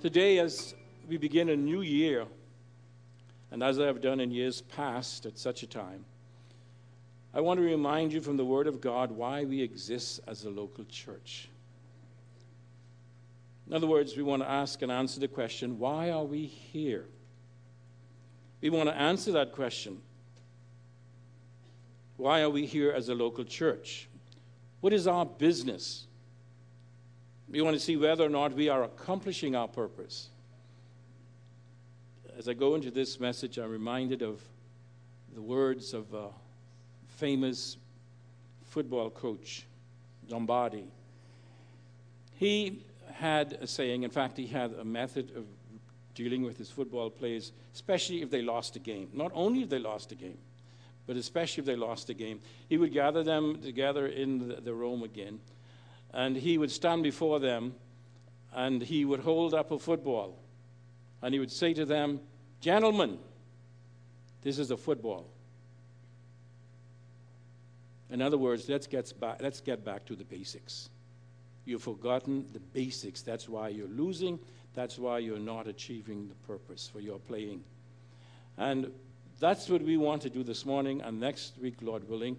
Today, as we begin a new year, and as I have done in years past at such a time, I want to remind you from the Word of God why we exist as a local church. In other words, we want to ask and answer the question why are we here? We want to answer that question. Why are we here as a local church? What is our business? We want to see whether or not we are accomplishing our purpose. As I go into this message, I'm reminded of the words of a famous football coach, Lombardi. He had a saying, in fact, he had a method of dealing with his football players, especially if they lost a game. Not only if they lost a game, but especially if they lost a game. He would gather them together in the, the room again, and he would stand before them, and he would hold up a football, and he would say to them, Gentlemen, this is a football. In other words, let's get back, let's get back to the basics. You've forgotten the basics. That's why you're losing. That's why you're not achieving the purpose for your playing. And that's what we want to do this morning and next week, Lord willing.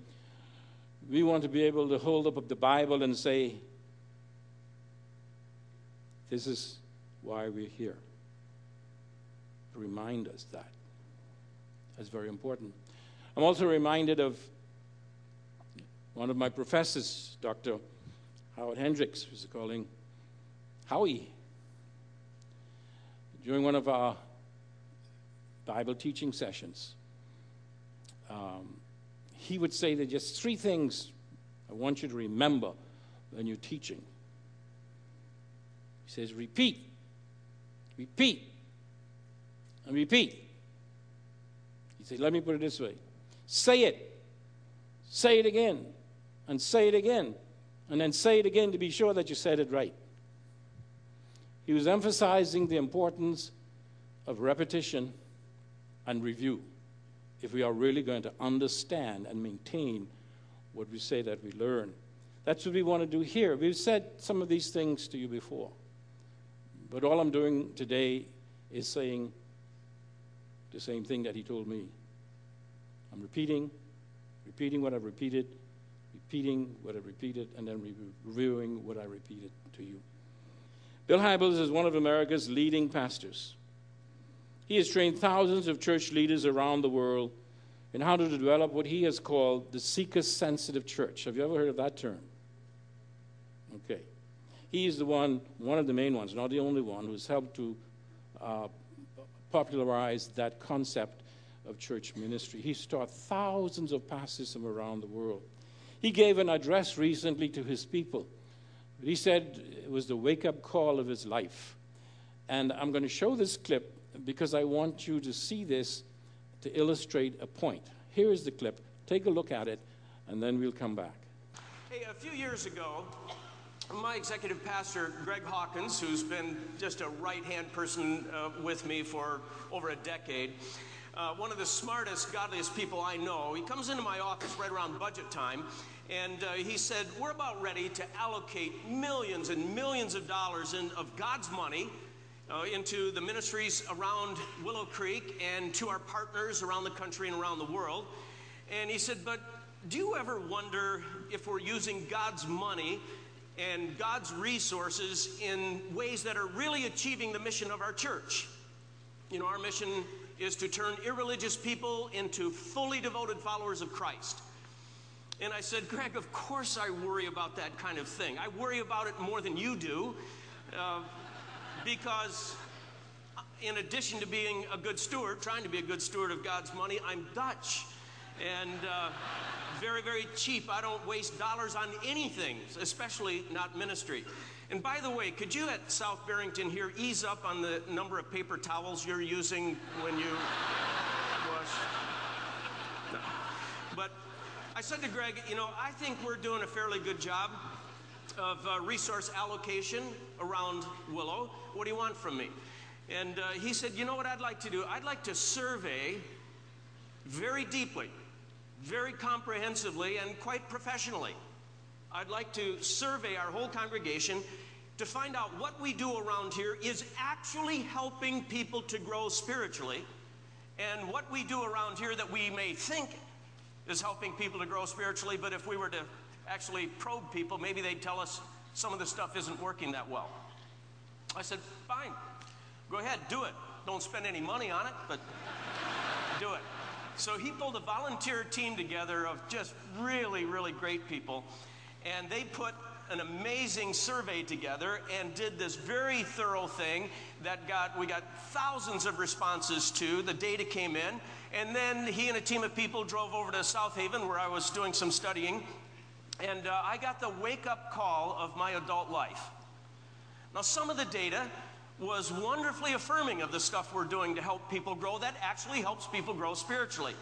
We want to be able to hold up the Bible and say, This is why we're here. Remind us that. That's very important. I'm also reminded of one of my professors, Dr. Howard Hendricks, was calling Howie. During one of our Bible teaching sessions, um, he would say that just three things I want you to remember when you're teaching. He says, repeat, repeat, and repeat. He said, let me put it this way. Say it, say it again, and say it again, and then say it again to be sure that you said it right. He was emphasizing the importance of repetition and review if we are really going to understand and maintain what we say that we learn. That's what we want to do here. We've said some of these things to you before. But all I'm doing today is saying the same thing that he told me. I'm repeating, repeating what I've repeated, repeating what I've repeated, and then reviewing what I repeated to you. Bill Hybels is one of America's leading pastors. He has trained thousands of church leaders around the world in how to develop what he has called the seeker sensitive church. Have you ever heard of that term? Okay. He is the one, one of the main ones, not the only one, who's helped to uh, popularize that concept of church ministry. He's taught thousands of pastors from around the world. He gave an address recently to his people. He said it was the wake up call of his life. And I'm going to show this clip because I want you to see this to illustrate a point. Here is the clip. Take a look at it, and then we'll come back. Hey, a few years ago, my executive pastor, Greg Hawkins, who's been just a right hand person uh, with me for over a decade, uh, one of the smartest, godliest people I know, he comes into my office right around budget time and uh, he said, We're about ready to allocate millions and millions of dollars in, of God's money uh, into the ministries around Willow Creek and to our partners around the country and around the world. And he said, But do you ever wonder if we're using God's money and God's resources in ways that are really achieving the mission of our church? You know, our mission is to turn irreligious people into fully devoted followers of Christ. And I said, Greg, of course I worry about that kind of thing. I worry about it more than you do. Uh, because in addition to being a good steward, trying to be a good steward of God's money, I'm Dutch. And uh, very, very cheap. I don't waste dollars on anything, especially not ministry. And by the way, could you at South Barrington here ease up on the number of paper towels you're using when you wash? No. But I said to Greg, you know, I think we're doing a fairly good job of uh, resource allocation around Willow. What do you want from me? And uh, he said, You know what I'd like to do? I'd like to survey very deeply, very comprehensively, and quite professionally. I'd like to survey our whole congregation to find out what we do around here is actually helping people to grow spiritually, and what we do around here that we may think is helping people to grow spiritually, but if we were to actually probe people, maybe they'd tell us some of the stuff isn't working that well. I said, fine, go ahead, do it. Don't spend any money on it, but do it. So he pulled a volunteer team together of just really, really great people, and they put an amazing survey together and did this very thorough thing that got we got thousands of responses to the data came in and then he and a team of people drove over to south haven where i was doing some studying and uh, i got the wake up call of my adult life now some of the data was wonderfully affirming of the stuff we're doing to help people grow that actually helps people grow spiritually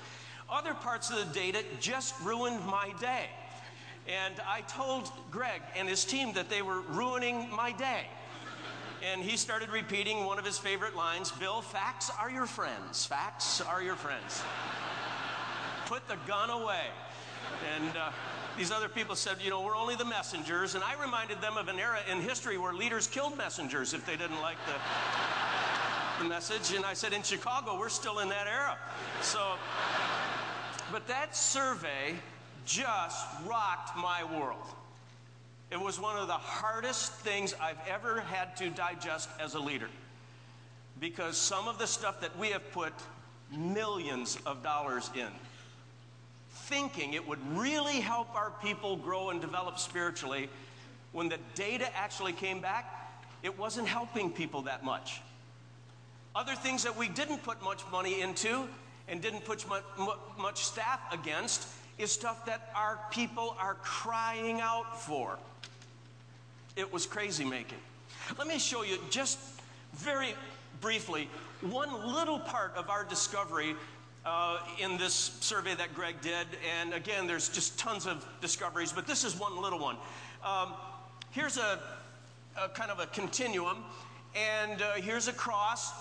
other parts of the data just ruined my day and I told Greg and his team that they were ruining my day. And he started repeating one of his favorite lines Bill, facts are your friends. Facts are your friends. Put the gun away. And uh, these other people said, you know, we're only the messengers. And I reminded them of an era in history where leaders killed messengers if they didn't like the, the message. And I said, in Chicago, we're still in that era. So, but that survey just rocked my world. It was one of the hardest things I've ever had to digest as a leader because some of the stuff that we have put millions of dollars in, thinking it would really help our people grow and develop spiritually, when the data actually came back, it wasn't helping people that much. Other things that we didn't put much money into and didn't put much, much staff against is stuff that our people are crying out for. It was crazy making. Let me show you just very briefly one little part of our discovery uh, in this survey that Greg did. And again, there's just tons of discoveries, but this is one little one. Um, here's a, a kind of a continuum and uh, here's a cross,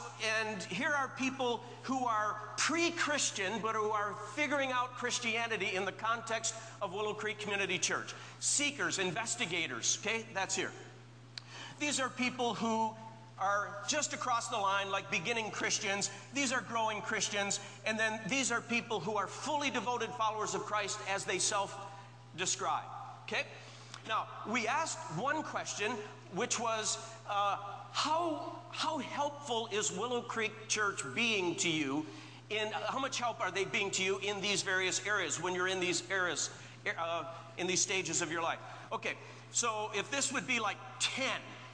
and here are people who are pre Christian, but who are figuring out Christianity in the context of Willow Creek Community Church. Seekers, investigators, okay, that's here. These are people who are just across the line, like beginning Christians. These are growing Christians. And then these are people who are fully devoted followers of Christ as they self describe. Okay? Now, we asked one question, which was, uh, how, how helpful is Willow Creek Church being to you? In how much help are they being to you in these various areas when you're in these areas, uh, in these stages of your life? Okay, so if this would be like 10,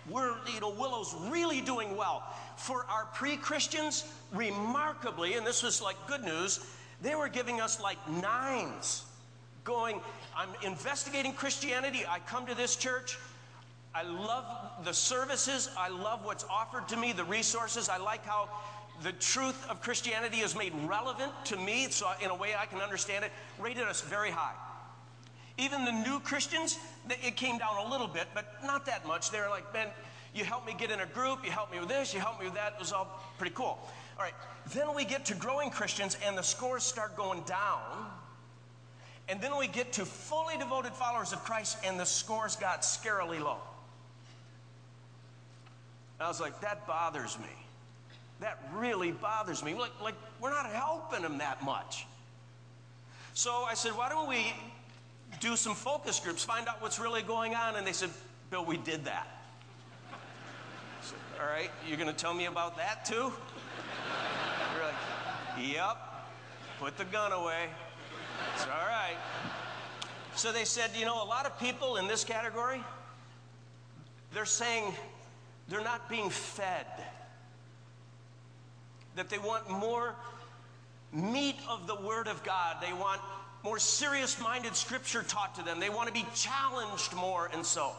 we're, you know, Willow's really doing well. For our pre Christians, remarkably, and this was like good news, they were giving us like nines, going, I'm investigating Christianity. I come to this church. I love the services. I love what's offered to me, the resources. I like how the truth of Christianity is made relevant to me, so in a way I can understand it. Rated us very high. Even the new Christians, it came down a little bit, but not that much. They were like, Ben, you helped me get in a group, you helped me with this, you helped me with that. It was all pretty cool. All right, then we get to growing Christians, and the scores start going down. And then we get to fully devoted followers of Christ, and the scores got scarily low. I was like, that bothers me. That really bothers me. Like, like we're not helping them that much. So I said, why don't we do some focus groups, find out what's really going on? And they said, Bill, we did that. Said, All right, you're going to tell me about that too? We're like, yep, put the gun away. It's all right. So they said, you know, a lot of people in this category, they're saying, they're not being fed. That they want more meat of the Word of God. They want more serious minded scripture taught to them. They want to be challenged more and so.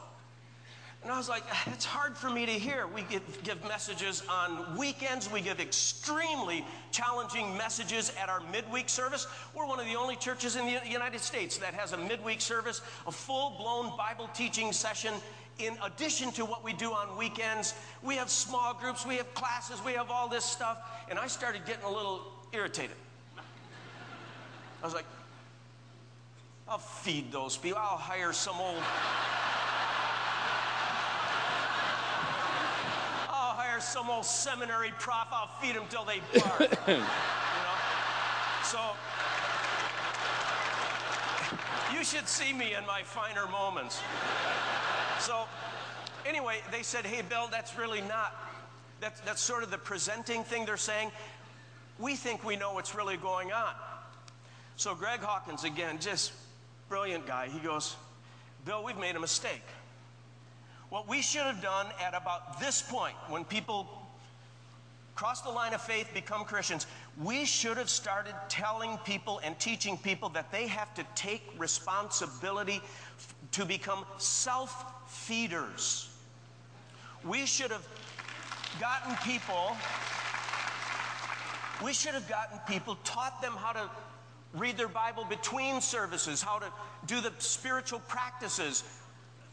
And I was like, it's hard for me to hear. We give, give, messages on weekends. We give extremely challenging messages at our midweek service. We're one of the only churches in the United States that has a midweek service, a full blown Bible teaching session in addition to what we do on weekends, we have small groups, we have classes, we have all this stuff. And I started getting a little irritated. I was like, I'll feed those people. I'll hire some old. I'll hire some old seminary prof. I'll feed them till they bark. you know? So you should see me in my finer moments. So anyway, they said, hey, Bill, that's really not, that's, that's sort of the presenting thing they're saying. We think we know what's really going on. So Greg Hawkins, again, just brilliant guy, he goes, Bill, we've made a mistake. What we should have done at about this point, when people cross the line of faith, become Christians, we should have started telling people and teaching people that they have to take responsibility to become self feeders. We should have gotten people, we should have gotten people, taught them how to read their Bible between services, how to do the spiritual practices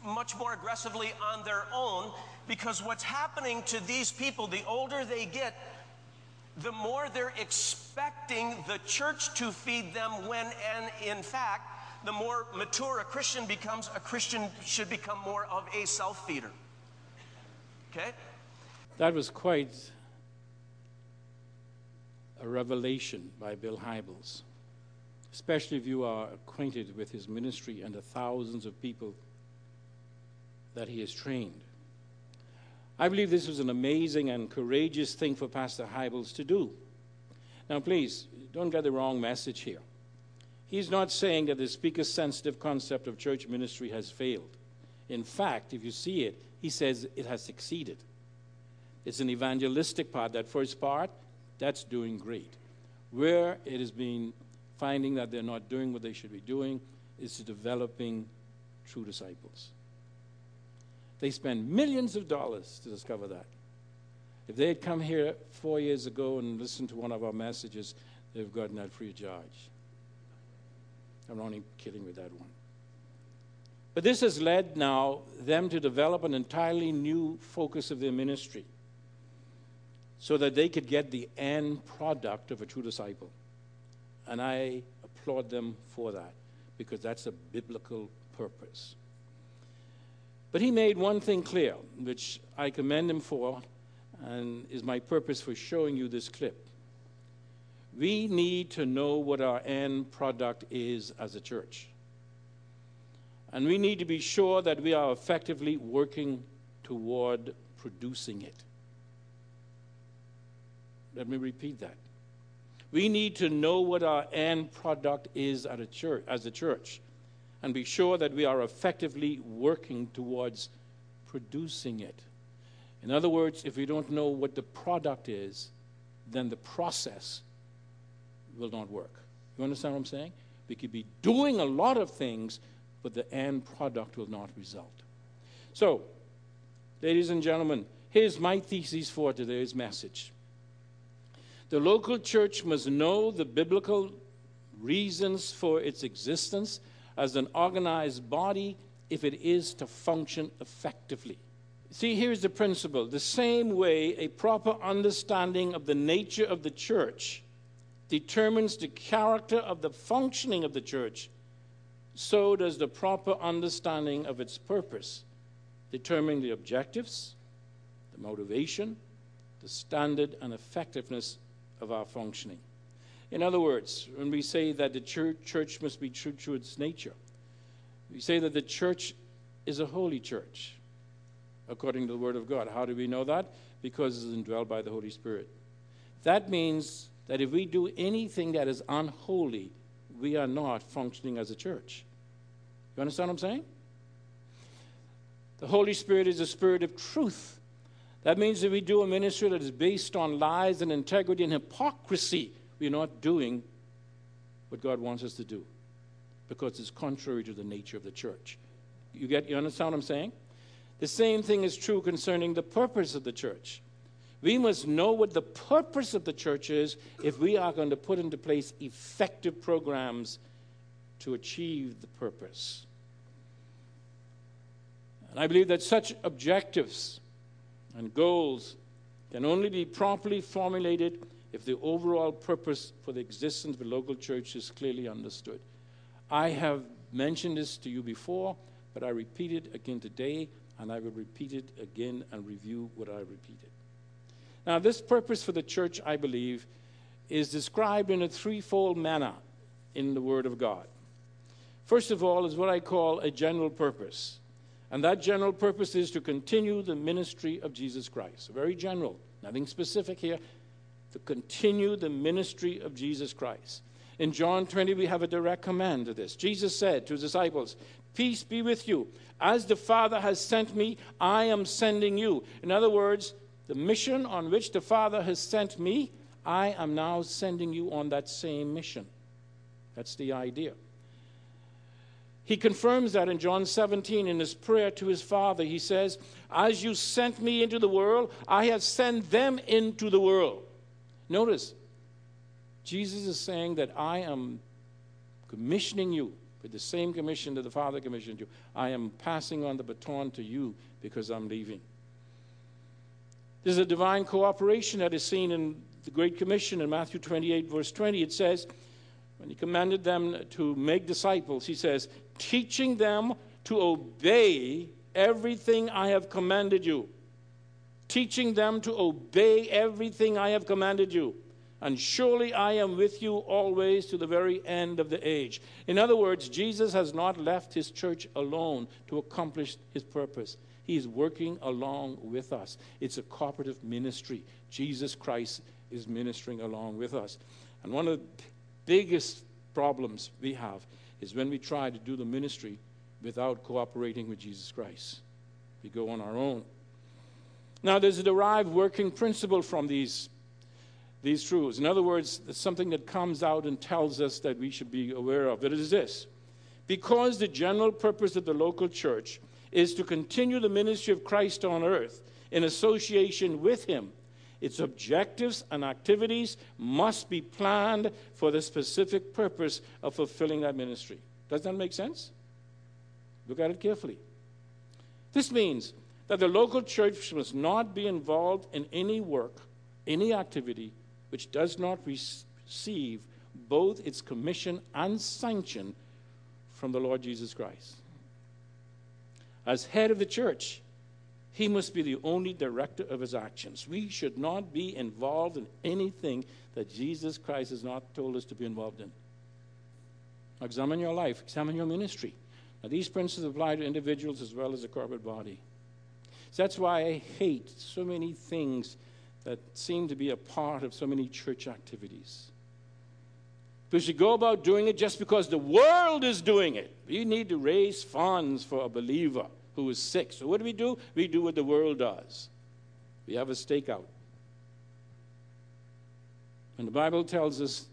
much more aggressively on their own. Because what's happening to these people, the older they get, the more they're expecting the church to feed them when, and in fact, the more mature a Christian becomes, a Christian should become more of a self feeder. Okay? That was quite a revelation by Bill Hybels, especially if you are acquainted with his ministry and the thousands of people that he has trained. I believe this was an amazing and courageous thing for Pastor Hybels to do. Now, please, don't get the wrong message here. He's not saying that the seeker's sensitive concept of church ministry has failed. In fact, if you see it, he says it has succeeded. It's an evangelistic part. That first part, that's doing great. Where it has been finding that they're not doing what they should be doing is to developing true disciples. They spend millions of dollars to discover that. If they had come here four years ago and listened to one of our messages, they've gotten that free of charge. I'm only kidding with that one. But this has led now them to develop an entirely new focus of their ministry so that they could get the end product of a true disciple. And I applaud them for that because that's a biblical purpose. But he made one thing clear, which I commend him for, and is my purpose for showing you this clip. We need to know what our end product is as a church. And we need to be sure that we are effectively working toward producing it. Let me repeat that. We need to know what our end product is at a church, as a church and be sure that we are effectively working towards producing it. In other words, if we don't know what the product is, then the process will not work. You understand what I'm saying? We could be doing a lot of things, but the end product will not result. So, ladies and gentlemen, here's my thesis for today's message. The local church must know the biblical reasons for its existence as an organized body if it is to function effectively. See, here's the principle the same way a proper understanding of the nature of the church determines the character of the functioning of the church, so does the proper understanding of its purpose determine the objectives, the motivation, the standard, and effectiveness of our functioning. In other words, when we say that the church, must be true to its nature, we say that the church is a holy church, according to the Word of God. How do we know that? Because it is indwelled by the Holy Spirit. That means that if we do anything that is unholy, we are not functioning as a church. You understand what I'm saying? The Holy Spirit is a spirit of truth. That means that we do a ministry that is based on lies and integrity and hypocrisy, we're not doing what God wants us to do because it's contrary to the nature of the church. You get you understand what I'm saying? The same thing is true concerning the purpose of the church. We must know what the purpose of the church is if we are going to put into place effective programs to achieve the purpose. And I believe that such objectives and goals can only be properly formulated if the overall purpose for the existence of a local church is clearly understood. I have mentioned this to you before, but I repeat it again today, and I will repeat it again and review what I repeated. Now, this purpose for the church, I believe, is described in a threefold manner in the Word of God. First of all, is what I call a general purpose. And that general purpose is to continue the ministry of Jesus Christ. Very general, nothing specific here. To continue the ministry of Jesus Christ. In John 20, we have a direct command to this. Jesus said to his disciples, Peace be with you. As the Father has sent me, I am sending you. In other words, the mission on which the Father has sent me, I am now sending you on that same mission. That's the idea. He confirms that in John 17 in his prayer to his Father. He says, As you sent me into the world, I have sent them into the world. Notice, Jesus is saying that I am commissioning you with the same commission that the Father commissioned you. I am passing on the baton to you because I'm leaving. There's a divine cooperation that is seen in the Great Commission in Matthew 28, verse 20. It says, when he commanded them to make disciples, he says, teaching them to obey everything I have commanded you. Teaching them to obey everything I have commanded you and surely I am with you always to the very end of the age. In other words, Jesus has not left his church alone to accomplish his purpose. He is working along with us. It's a cooperative ministry. Jesus Christ is ministering along with us. And one of the biggest problems we have is when we try to do the ministry without cooperating with Jesus Christ. We go on our own. Now, there's a derived working principle from these these truths. In other words, it's something that comes out and tells us that we should be aware of. It is this because the general purpose of the local church is to continue the ministry of Christ on earth in association with Him. Its objectives and activities must be planned for the specific purpose of fulfilling that ministry. Does that make sense? Look at it carefully. This means that the local church must not be involved in any work, any activity, which does not receive both its commission and sanction from the Lord Jesus Christ. As head of the church, he must be the only director of his actions. We should not be involved in anything that Jesus Christ has not told us to be involved in. Examine your life, examine your ministry. Now, these principles apply to individuals as well as the corporate body. So that's why I hate so many things that seem to be a part of so many church activities. Because you go about doing it just because the world is doing it. You need to raise funds for a believer who is sick. So, what do we do? We do what the world does. We have a steakout. And the Bible tells us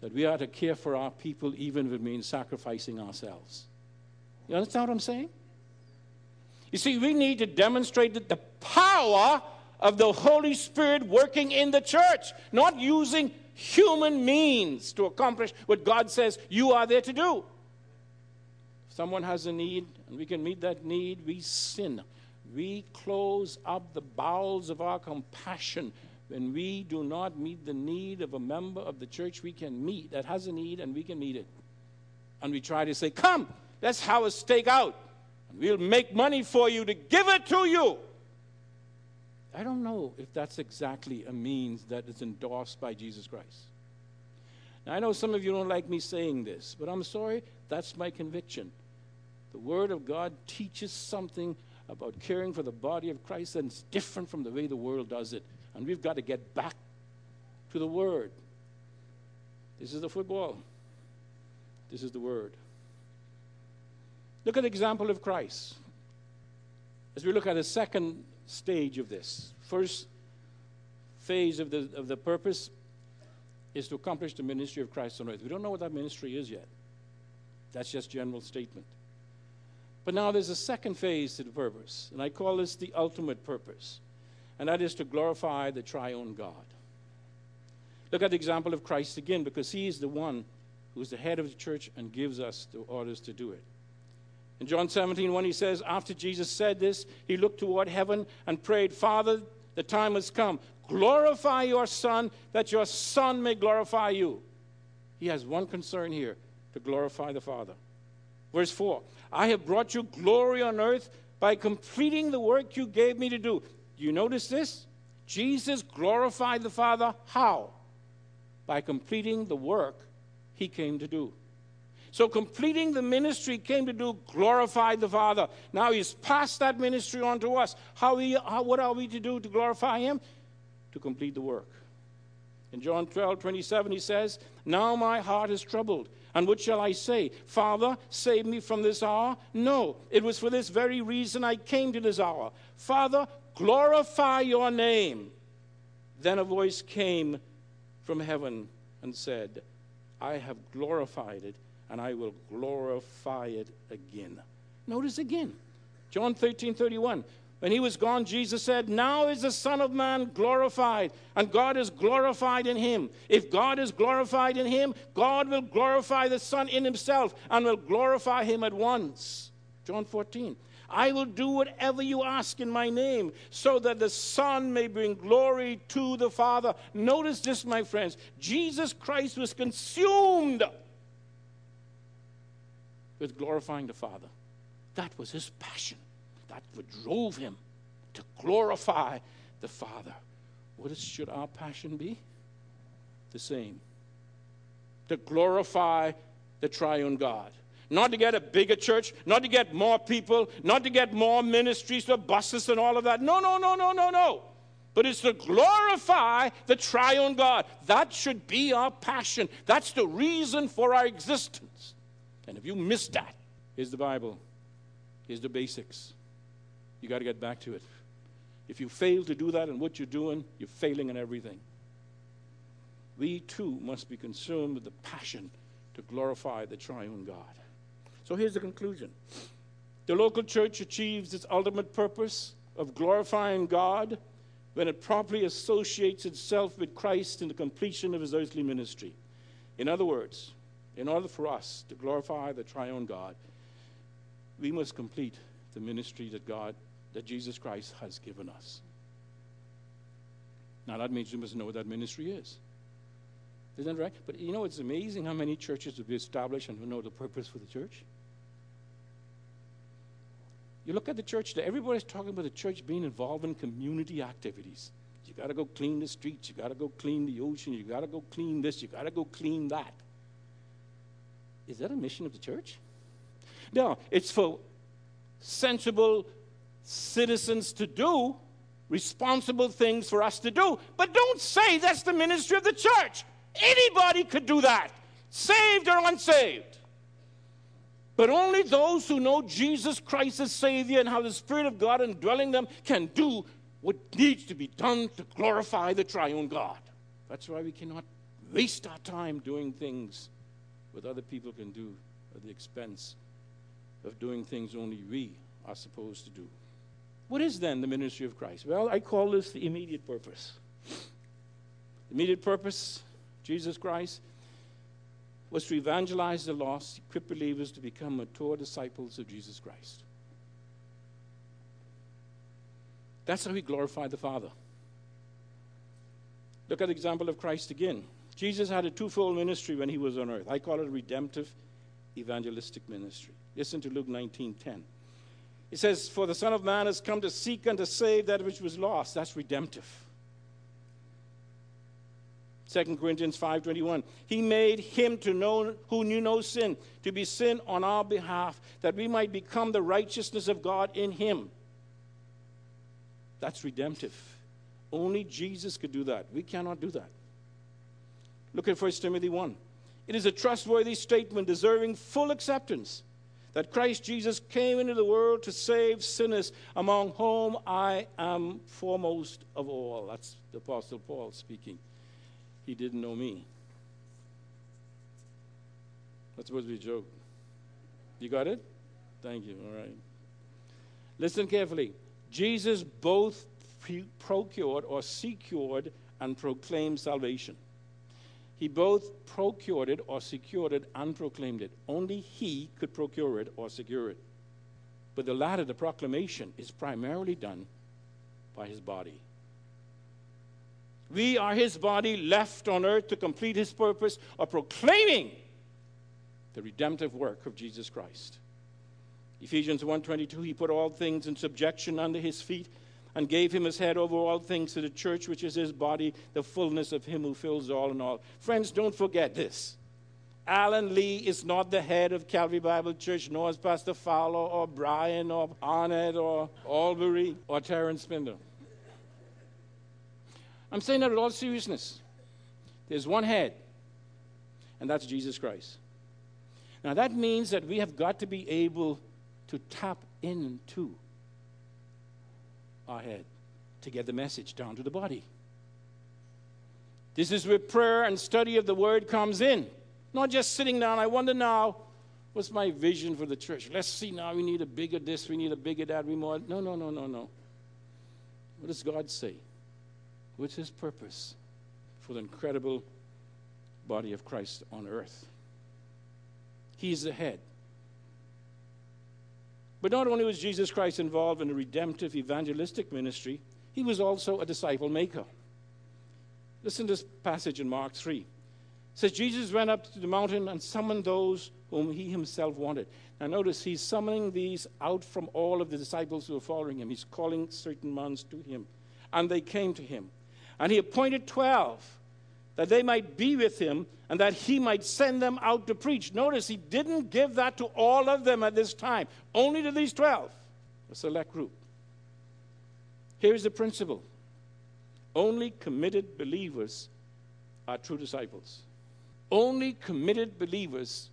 that we are to care for our people even if it means sacrificing ourselves. You understand what I'm saying? You see, we need to demonstrate that the power of the Holy Spirit working in the church, not using human means to accomplish what God says you are there to do. If someone has a need and we can meet that need, we sin. We close up the bowels of our compassion when we do not meet the need of a member of the church we can meet that has a need and we can meet it. And we try to say, Come, let's have a steak out. And we'll make money for you to give it to you. I don't know if that's exactly a means that is endorsed by Jesus Christ. Now, I know some of you don't like me saying this, but I'm sorry, that's my conviction. The Word of God teaches something about caring for the body of Christ that's different from the way the world does it. And we've got to get back to the Word. This is the football, this is the Word. Look at the example of Christ. As we look at the second stage of this. First phase of the, of the purpose is to accomplish the ministry of Christ on earth. We don't know what that ministry is yet. That's just general statement. But now there's a second phase to the purpose, and I call this the ultimate purpose, and that is to glorify the triune God. Look at the example of Christ again, because he is the one who's the head of the church and gives us the orders to do it. In John 17, when he says, after Jesus said this, he looked toward heaven and prayed, Father, the time has come. Glorify your Son, that your Son may glorify you. He has one concern here to glorify the Father. Verse 4 I have brought you glory on earth by completing the work you gave me to do. Do you notice this? Jesus glorified the Father. How? By completing the work he came to do. So, completing the ministry he came to do glorify the Father. Now he's passed that ministry on to us. How, how what are we to do to glorify him? To complete the work. In John 12, 27, he says, Now my heart is troubled. And what shall I say? Father, save me from this hour? No, it was for this very reason I came to this hour. Father, glorify your name. Then a voice came from heaven and said, I have glorified it and I will glorify it again. Notice again, John 13 31. When he was gone, Jesus said, Now is the Son of Man glorified, and God is glorified in him. If God is glorified in him, God will glorify the Son in himself and will glorify him at once. John 14. I will do whatever you ask in my name, so that the Son may bring glory to the Father. Notice this, my friends. Jesus Christ was consumed with glorifying the Father. That was his passion. That would drove him to glorify the Father. What should our passion be? The same. To glorify the triune God. Not to get a bigger church, not to get more people, not to get more ministries, or buses and all of that. No, no, no, no, no, no. But it's to glorify the triune God. That should be our passion. That's the reason for our existence. And if you miss that, here's the Bible, here's the basics. You got to get back to it. If you fail to do that in what you're doing, you're failing in everything. We too must be consumed with the passion to glorify the triune God. So here's the conclusion the local church achieves its ultimate purpose of glorifying God when it properly associates itself with Christ in the completion of his earthly ministry. In other words, in order for us to glorify the triune God, we must complete the ministry that God, that Jesus Christ has given us. Now, that means you must know what that ministry is. Isn't that right? But you know, it's amazing how many churches have been established and who know the purpose for the church. You look at the church everybody's talking about the church being involved in community activities. You got to go clean the streets, you got to go clean the ocean, you got to go clean this, you got to go clean that. Is that a mission of the church? No, it's for sensible citizens to do, responsible things for us to do. But don't say that's the ministry of the church. Anybody could do that, saved or unsaved. But only those who know Jesus Christ as Savior and how the Spirit of God indwelling them can do what needs to be done to glorify the triune God. That's why we cannot waste our time doing things what other people can do at the expense of doing things only we are supposed to do. What is then the ministry of Christ? Well, I call this the immediate purpose. The immediate purpose, Jesus Christ, was to evangelize the lost, equip believers to become mature disciples of Jesus Christ. That's how he glorified the Father. Look at the example of Christ again. Jesus had a twofold ministry when he was on earth. I call it a redemptive evangelistic ministry. Listen to Luke 19:10. It says, "For the Son of Man has come to seek and to save that which was lost." That's redemptive. 2 Corinthians 5:21. He made him to know who knew no sin to be sin on our behalf that we might become the righteousness of God in him. That's redemptive. Only Jesus could do that. We cannot do that. Look at 1 Timothy 1. It is a trustworthy statement deserving full acceptance that Christ Jesus came into the world to save sinners, among whom I am foremost of all. That's the Apostle Paul speaking. He didn't know me. That's supposed to be a joke. You got it? Thank you. All right. Listen carefully. Jesus both procured or secured and proclaimed salvation. He both procured it or secured it and proclaimed it. Only he could procure it or secure it. But the latter, the proclamation, is primarily done by his body. We are his body left on earth to complete his purpose of proclaiming the redemptive work of Jesus Christ. Ephesians 1:22 he put all things in subjection under his feet and gave him his head over all things to the church, which is his body, the fullness of him who fills all in all. Friends, don't forget this. Alan Lee is not the head of Calvary Bible Church, nor is Pastor Fowler or Brian or Arnett or Albury or Terrence Spindler. I'm saying that with all seriousness. There's one head, and that's Jesus Christ. Now, that means that we have got to be able to tap into our head to get the message down to the body. This is where prayer and study of the word comes in. Not just sitting down, I wonder now, what's my vision for the church? Let's see now, we need a bigger this, we need a bigger that, we more. No, no, no, no, no. What does God say? What's his purpose for the incredible body of Christ on earth? He's the head. But not only was Jesus Christ involved in a redemptive evangelistic ministry, he was also a disciple maker. Listen to this passage in Mark 3. It says, Jesus went up to the mountain and summoned those whom he himself wanted. Now, notice he's summoning these out from all of the disciples who are following him. He's calling certain ones to him. And they came to him. And he appointed 12 that they might be with him and that he might send them out to preach. Notice he didn't give that to all of them at this time, only to these 12, a select group. Here's the principle only committed believers are true disciples. Only committed believers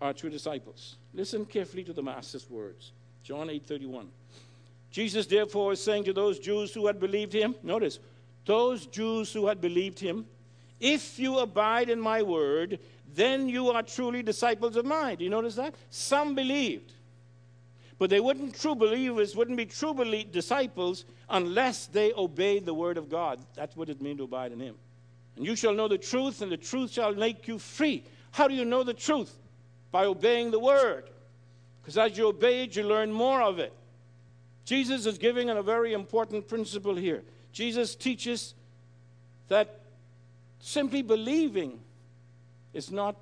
are true disciples. Listen carefully to the master's words. John 8:31. Jesus therefore is saying to those Jews who had believed him, notice, those Jews who had believed him, if you abide in my word, then you are truly disciples of mine. Do you notice that? Some believed. But they wouldn't true believers, wouldn't be true believe, disciples unless they obeyed the word of God. That's what it means to abide in him. And you shall know the truth, and the truth shall make you free. How do you know the truth? By obeying the word. Because as you obey it, you learn more of it. Jesus is giving a very important principle here. Jesus teaches that Simply believing is not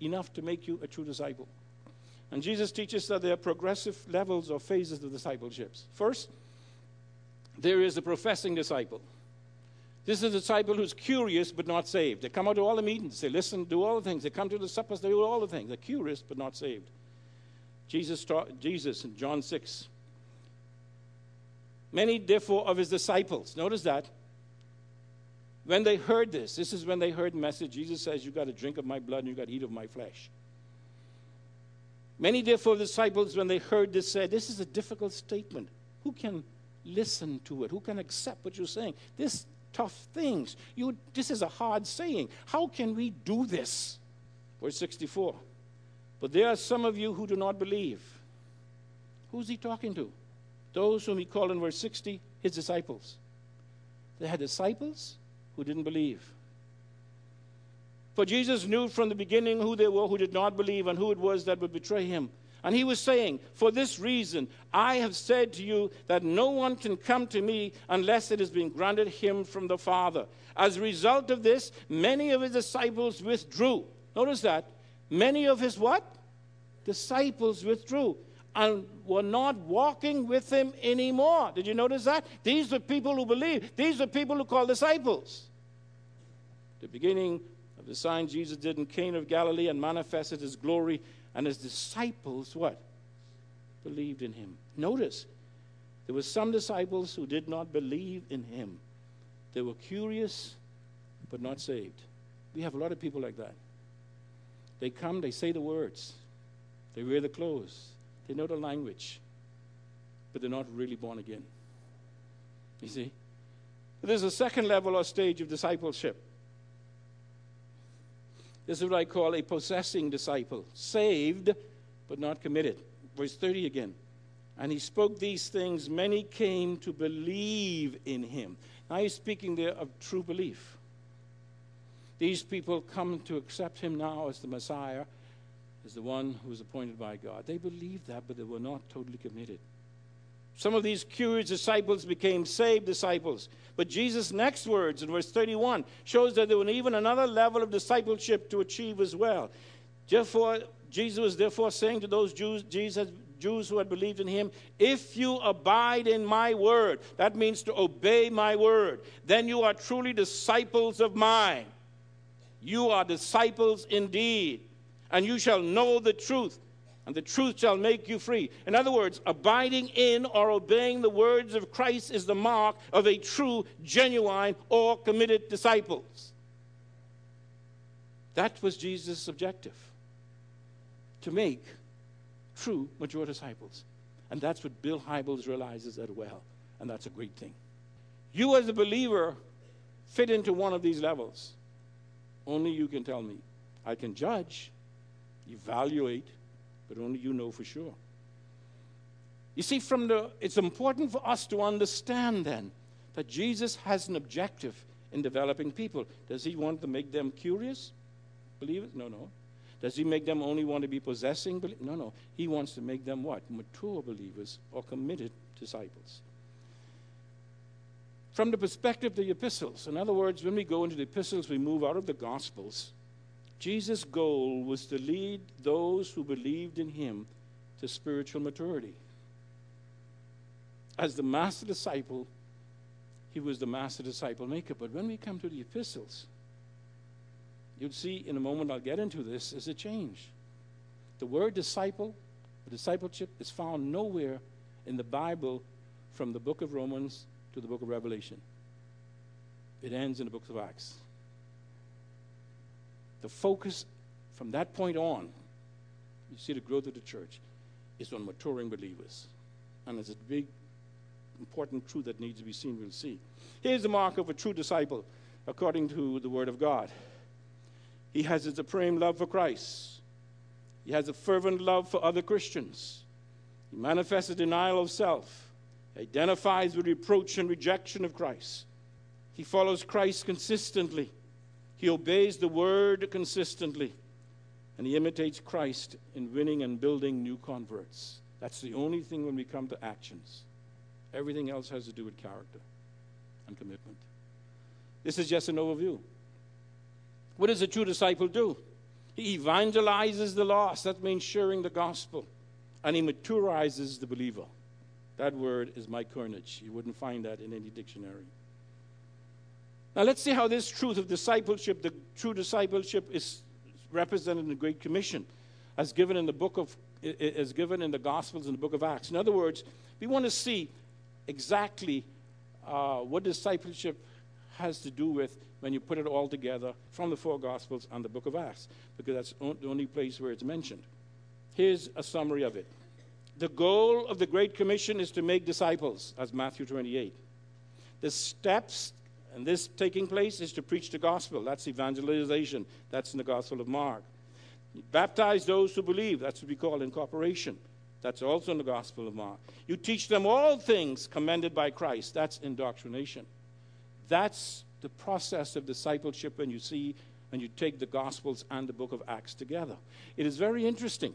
enough to make you a true disciple. And Jesus teaches that there are progressive levels or phases of discipleships. First, there is the professing disciple. This is a disciple who's curious but not saved. They come out to all the meetings, they listen, do all the things. They come to the suppers, they do all the things. They're curious but not saved. Jesus, taught, Jesus in John 6. Many, therefore, of his disciples, notice that, when they heard this, this is when they heard the message. Jesus says, You got to drink of my blood and you got to eat of my flesh. Many, therefore, disciples, when they heard this, said, This is a difficult statement. Who can listen to it? Who can accept what you're saying? This tough things. You, this is a hard saying. How can we do this? Verse 64. But there are some of you who do not believe. Who's he talking to? Those whom he called in verse 60 his disciples. They had disciples who didn't believe. For Jesus knew from the beginning who they were who did not believe and who it was that would betray him. And he was saying, For this reason, I have said to you that no one can come to me unless it has been granted him from the Father. As a result of this, many of his disciples withdrew. Notice that. Many of his what? Disciples withdrew and were not walking with him anymore. Did you notice that? These were people who believed. These were people who called disciples. The beginning of the sign Jesus did in Cana of Galilee and manifested his glory, and his disciples, what? Believed in him. Notice, there were some disciples who did not believe in him. They were curious, but not saved. We have a lot of people like that. They come, they say the words, they wear the clothes, they know the language, but they're not really born again. You see? There's a second level or stage of discipleship. This is what I call a possessing disciple, saved but not committed. Verse 30 again. And he spoke these things, many came to believe in him. Now he's speaking there of true belief. These people come to accept him now as the Messiah is the one who was appointed by God. They believed that, but they were not totally committed. Some of these curious disciples became saved disciples. But Jesus' next words in verse 31 shows that there was even another level of discipleship to achieve as well. Therefore, Jesus was therefore saying to those Jews, Jesus, Jews who had believed in him, If you abide in my word, that means to obey my word, then you are truly disciples of mine. You are disciples indeed, and you shall know the truth, and the truth shall make you free. In other words, abiding in or obeying the words of Christ is the mark of a true, genuine, or committed disciples. That was Jesus' objective to make true, mature disciples. And that's what Bill Hybels realizes as well. And that's a great thing. You, as a believer, fit into one of these levels. Only you can tell me. I can judge, evaluate, but only you know for sure. You see, from the, it's important for us to understand then that Jesus has an objective in developing people. Does he want to make them curious? Believe it? No, no. Does he make them only want to be possessing? No, no. He wants to make them what? Mature believers or committed disciples. From the perspective of the epistles, in other words, when we go into the epistles, we move out of the gospels Jesus' goal was to lead those who believed in him to spiritual maturity. As the master disciple, he was the master disciple maker. But when we come to the epistles, you'll see in a moment I'll get into this, is a change. The word disciple, discipleship, is found nowhere in the Bible from the book of Romans to the book of Revelation. It ends in the book of Acts the focus from that point on, you see the growth of the church, is on maturing believers. And it's a big, important truth that needs to be seen, we'll see. Here's the mark of a true disciple, according to the Word of God. He has a supreme love for Christ. He has a fervent love for other Christians. He manifests a denial of self, identifies with reproach and rejection of Christ. He follows Christ consistently he obeys the word consistently, and he imitates Christ in winning and building new converts. That's the only thing when we come to actions. Everything else has to do with character and commitment. This is just an overview. What does a true disciple do? He evangelizes the lost. That means sharing the gospel. And he maturizes the believer. That word is my coinage. You wouldn't find that in any dictionary. Now let's see how this truth of discipleship, the true discipleship, is represented in the Great Commission, as given in the book of, as given in the Gospels and the book of Acts. In other words, we want to see exactly uh, what discipleship has to do with when you put it all together from the four Gospels and the book of Acts, because that's the only place where it's mentioned. Here's a summary of it. The goal of the Great Commission is to make disciples, as Matthew 28. The steps and this taking place is to preach the gospel. That's evangelization. That's in the Gospel of Mark. Baptize those who believe. That's what we call incorporation. That's also in the Gospel of Mark. You teach them all things commended by Christ. That's indoctrination. That's the process of discipleship when you see and you take the Gospels and the book of Acts together. It is very interesting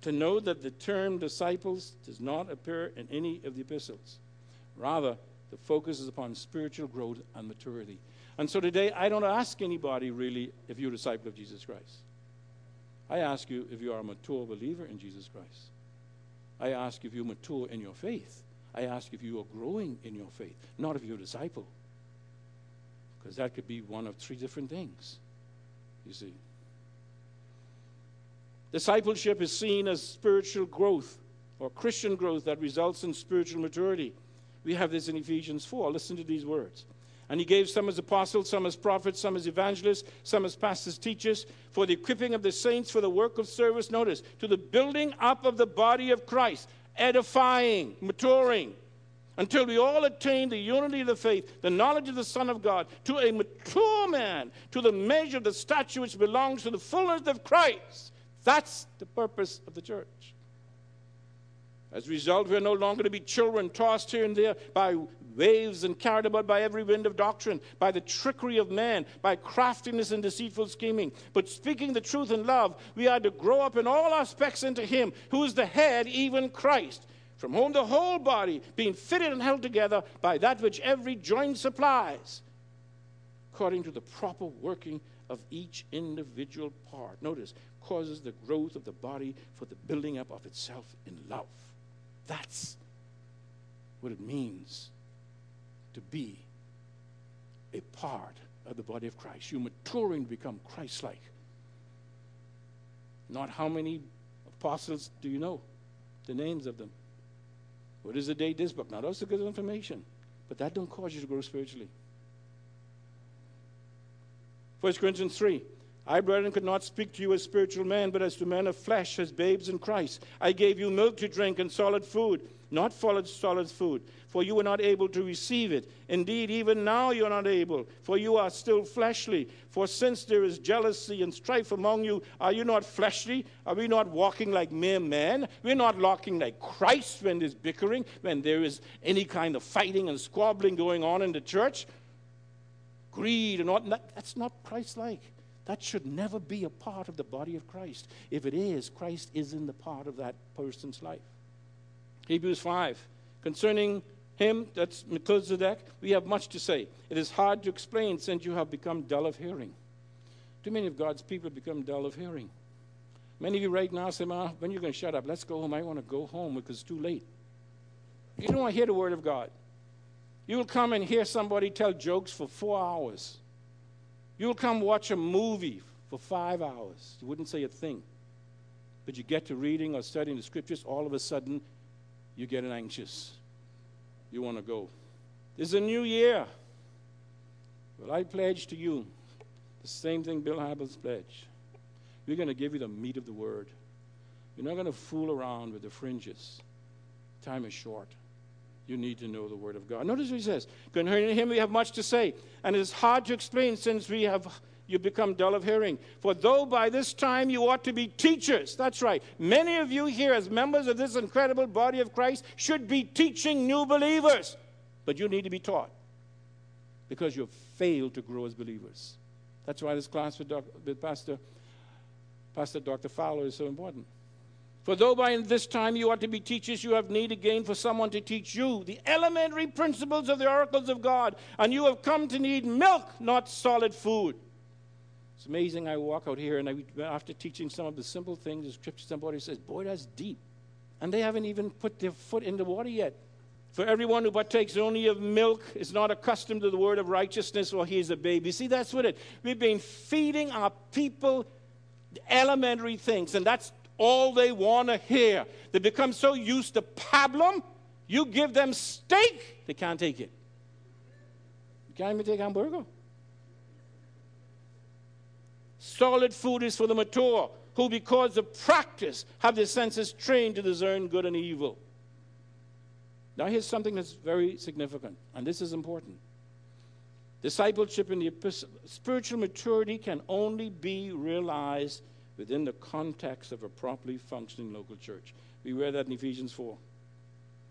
to know that the term disciples does not appear in any of the epistles. Rather, the focus is upon spiritual growth and maturity. And so today, I don't ask anybody really if you're a disciple of Jesus Christ. I ask you if you are a mature believer in Jesus Christ. I ask if you're mature in your faith. I ask if you are growing in your faith, not if you're a disciple. Because that could be one of three different things, you see. Discipleship is seen as spiritual growth or Christian growth that results in spiritual maturity. We have this in Ephesians 4. Listen to these words. And he gave some as apostles, some as prophets, some as evangelists, some as pastors, teachers, for the equipping of the saints for the work of service. Notice, to the building up of the body of Christ, edifying, maturing, until we all attain the unity of the faith, the knowledge of the Son of God, to a mature man, to the measure of the stature which belongs to the fullness of Christ. That's the purpose of the church. As a result, we are no longer to be children tossed here and there by waves and carried about by every wind of doctrine, by the trickery of man, by craftiness and deceitful scheming. But speaking the truth in love, we are to grow up in all aspects into Him who is the head, even Christ, from whom the whole body, being fitted and held together by that which every joint supplies, according to the proper working of each individual part. Notice, causes the growth of the body for the building up of itself in love. That's what it means to be a part of the body of Christ. You're maturing to become Christ like. Not how many apostles do you know? The names of them. What is the date this book? Now that's good information. But that don't cause you to grow spiritually. 1 Corinthians 3. I, brethren, could not speak to you as spiritual men, but as to men of flesh, as babes in Christ. I gave you milk to drink and solid food, not solid food, for you were not able to receive it. Indeed, even now you are not able, for you are still fleshly. For since there is jealousy and strife among you, are you not fleshly? Are we not walking like mere men? We're not walking like Christ when there's bickering, when there is any kind of fighting and squabbling going on in the church. Greed and all that, that's not Christ like. That should never be a part of the body of Christ. If it is, Christ is in the part of that person's life. Hebrews 5. Concerning him, that's Melchizedek, we have much to say. It is hard to explain since you have become dull of hearing. Too many of God's people become dull of hearing. Many of you right now say, Ma, when are you going to shut up? Let's go home. I want to go home because it's too late. You don't want to hear the word of God. You'll come and hear somebody tell jokes for four hours. You'll come watch a movie for five hours. You wouldn't say a thing. But you get to reading or studying the scriptures, all of a sudden, you're getting anxious. You want to go. Is a new year. Well, I pledge to you the same thing Bill Hybels pledged. We're going to give you the meat of the word. We're not going to fool around with the fringes. Time is short. You need to know the Word of God. Notice what he says. Concerning him, we have much to say, and it is hard to explain since we have you become dull of hearing. For though by this time you ought to be teachers, that's right. Many of you here, as members of this incredible body of Christ, should be teaching new believers. But you need to be taught because you've failed to grow as believers. That's why this class with, Doc, with Pastor, Pastor Dr. Fowler is so important. For though by this time you ought to be teachers, you have need again for someone to teach you the elementary principles of the oracles of God, and you have come to need milk, not solid food. It's amazing. I walk out here, and I, after teaching some of the simple things, the scripture, somebody says, Boy, that's deep. And they haven't even put their foot in the water yet. For everyone who partakes only of milk is not accustomed to the word of righteousness, or he is a baby. See, that's what it. We've been feeding our people elementary things, and that's all they want to hear. They become so used to pablum, you give them steak, they can't take it. You can't even take hamburger. Solid food is for the mature, who, because of practice, have their senses trained to discern good and evil. Now, here's something that's very significant, and this is important. Discipleship in the spiritual maturity can only be realized within the context of a properly functioning local church. We read that in Ephesians 4.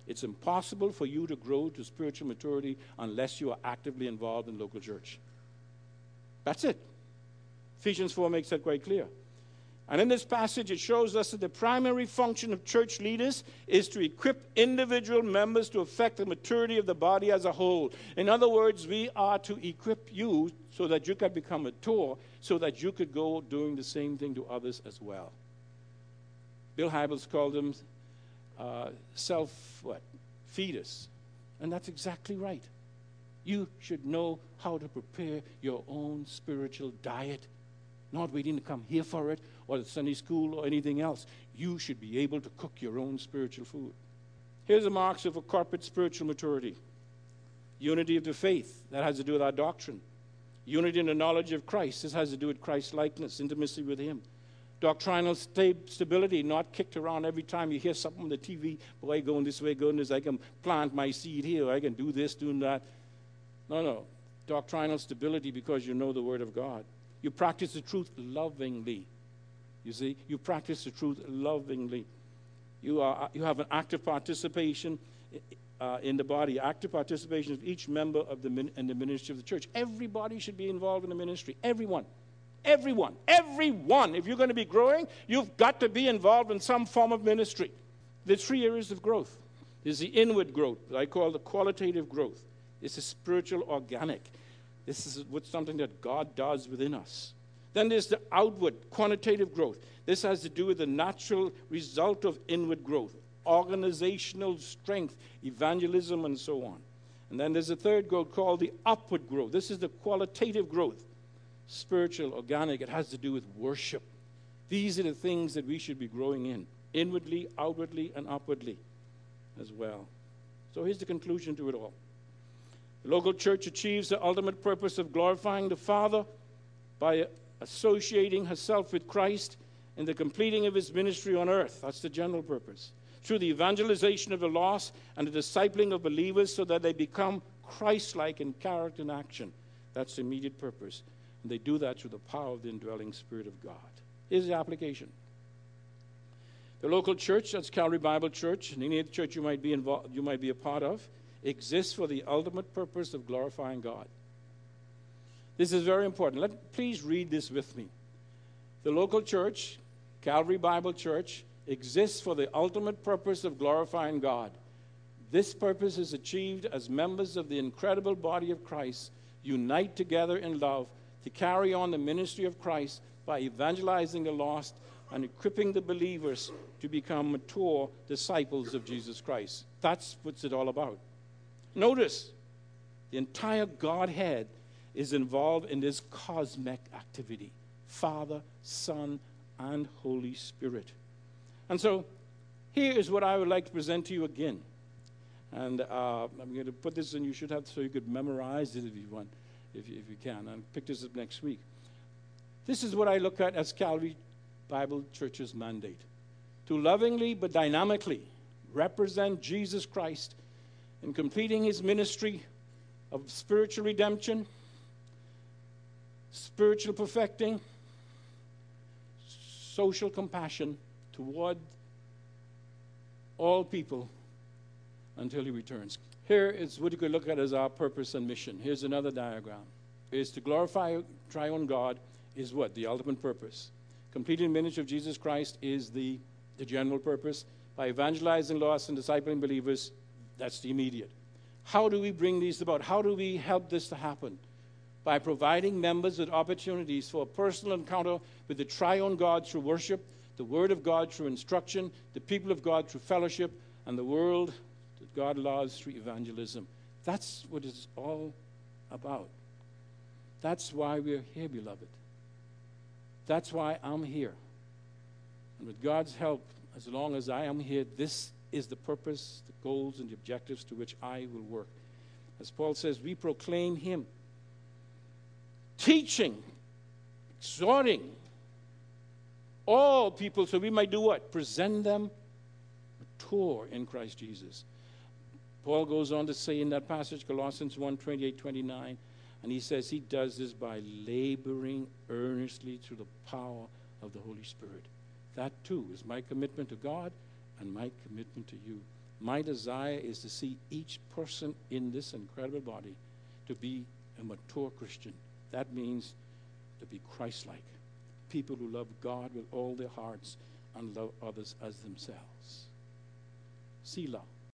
It's impossible for you to grow to spiritual maturity unless you are actively involved in local church. That's it. Ephesians 4 makes that quite clear. And in this passage, it shows us that the primary function of church leaders is to equip individual members to affect the maturity of the body as a whole. In other words, we are to equip you so that you could become mature, so that you could go doing the same thing to others as well. Bill Hybels called them uh, self what feeders, and that's exactly right. You should know how to prepare your own spiritual diet, not waiting to come here for it or at Sunday school or anything else. You should be able to cook your own spiritual food. Here's the marks of a corporate spiritual maturity unity of the faith, that has to do with our doctrine. Unity in the knowledge of Christ, this has to do with Christ's likeness, intimacy with Him. Doctrinal stability, not kicked around every time you hear something on the TV, boy, going this way, going this, I can plant my seed here, I can do this, do that. No, no. Doctrinal stability because you know the Word of God. You practice the truth lovingly. You see, you practice the truth lovingly. You, are, you have an active participation uh, in the body, active participation of each member of the, min- in the ministry of the church. Everybody should be involved in the ministry. Everyone. Everyone. Everyone. If you're going to be growing, you've got to be involved in some form of ministry. There's three areas of growth. There's the inward growth that I call the qualitative growth. It's a spiritual organic. This is what's something that God does within us. Then there's the outward quantitative growth. This has to do with the natural result of inward growth, organizational strength, evangelism, and so on. And then there's a third growth called the upward growth. This is the qualitative growth, spiritual, organic. It has to do with worship. These are the things that we should be growing in inwardly, outwardly, and upwardly as well. So here's the conclusion to it all. The local church achieves the ultimate purpose of glorifying the Father by associating herself with Christ in the completing of his ministry on earth. That's the general purpose. Through the evangelization of the lost and the discipling of believers so that they become Christ like in character and action. That's the immediate purpose. And they do that through the power of the indwelling Spirit of God. Here's the application. The local church, that's Calvary Bible Church, and any other church you might be involved, you might be a part of, exists for the ultimate purpose of glorifying God. This is very important. Let, please read this with me. The local church, Calvary Bible Church, exists for the ultimate purpose of glorifying God. This purpose is achieved as members of the incredible body of Christ unite together in love to carry on the ministry of Christ by evangelizing the lost and equipping the believers to become mature disciples of Jesus Christ. That's what it's all about. Notice, the entire Godhead is involved in this cosmic activity Father, Son, and Holy Spirit. And so, here is what I would like to present to you again. And uh, I'm going to put this in, you should have so you could memorize it if you want, if you, if you can, and pick this up next week. This is what I look at as Calvary Bible Church's mandate to lovingly but dynamically represent Jesus Christ in completing his ministry of spiritual redemption, spiritual perfecting, social compassion toward all people until he returns. Here is what you could look at as our purpose and mission. Here's another diagram. Is to glorify triune God is what? The ultimate purpose. Completing the ministry of Jesus Christ is the, the general purpose. By evangelizing lost and discipling believers, that's the immediate. How do we bring these about? How do we help this to happen? By providing members with opportunities for a personal encounter with the triune God through worship, the Word of God through instruction, the people of God through fellowship, and the world that God loves through evangelism. That's what it's all about. That's why we're here, beloved. That's why I'm here. And with God's help, as long as I am here, this is the purpose, the goals, and the objectives to which I will work. As Paul says, we proclaim Him, teaching, exhorting all people so we might do what? Present them mature in Christ Jesus. Paul goes on to say in that passage, Colossians 1 28 29, and he says he does this by laboring earnestly through the power of the Holy Spirit. That too is my commitment to God and my commitment to you. My desire is to see each person in this incredible body to be a mature Christian. That means to be Christ like. People who love God with all their hearts and love others as themselves. Selah.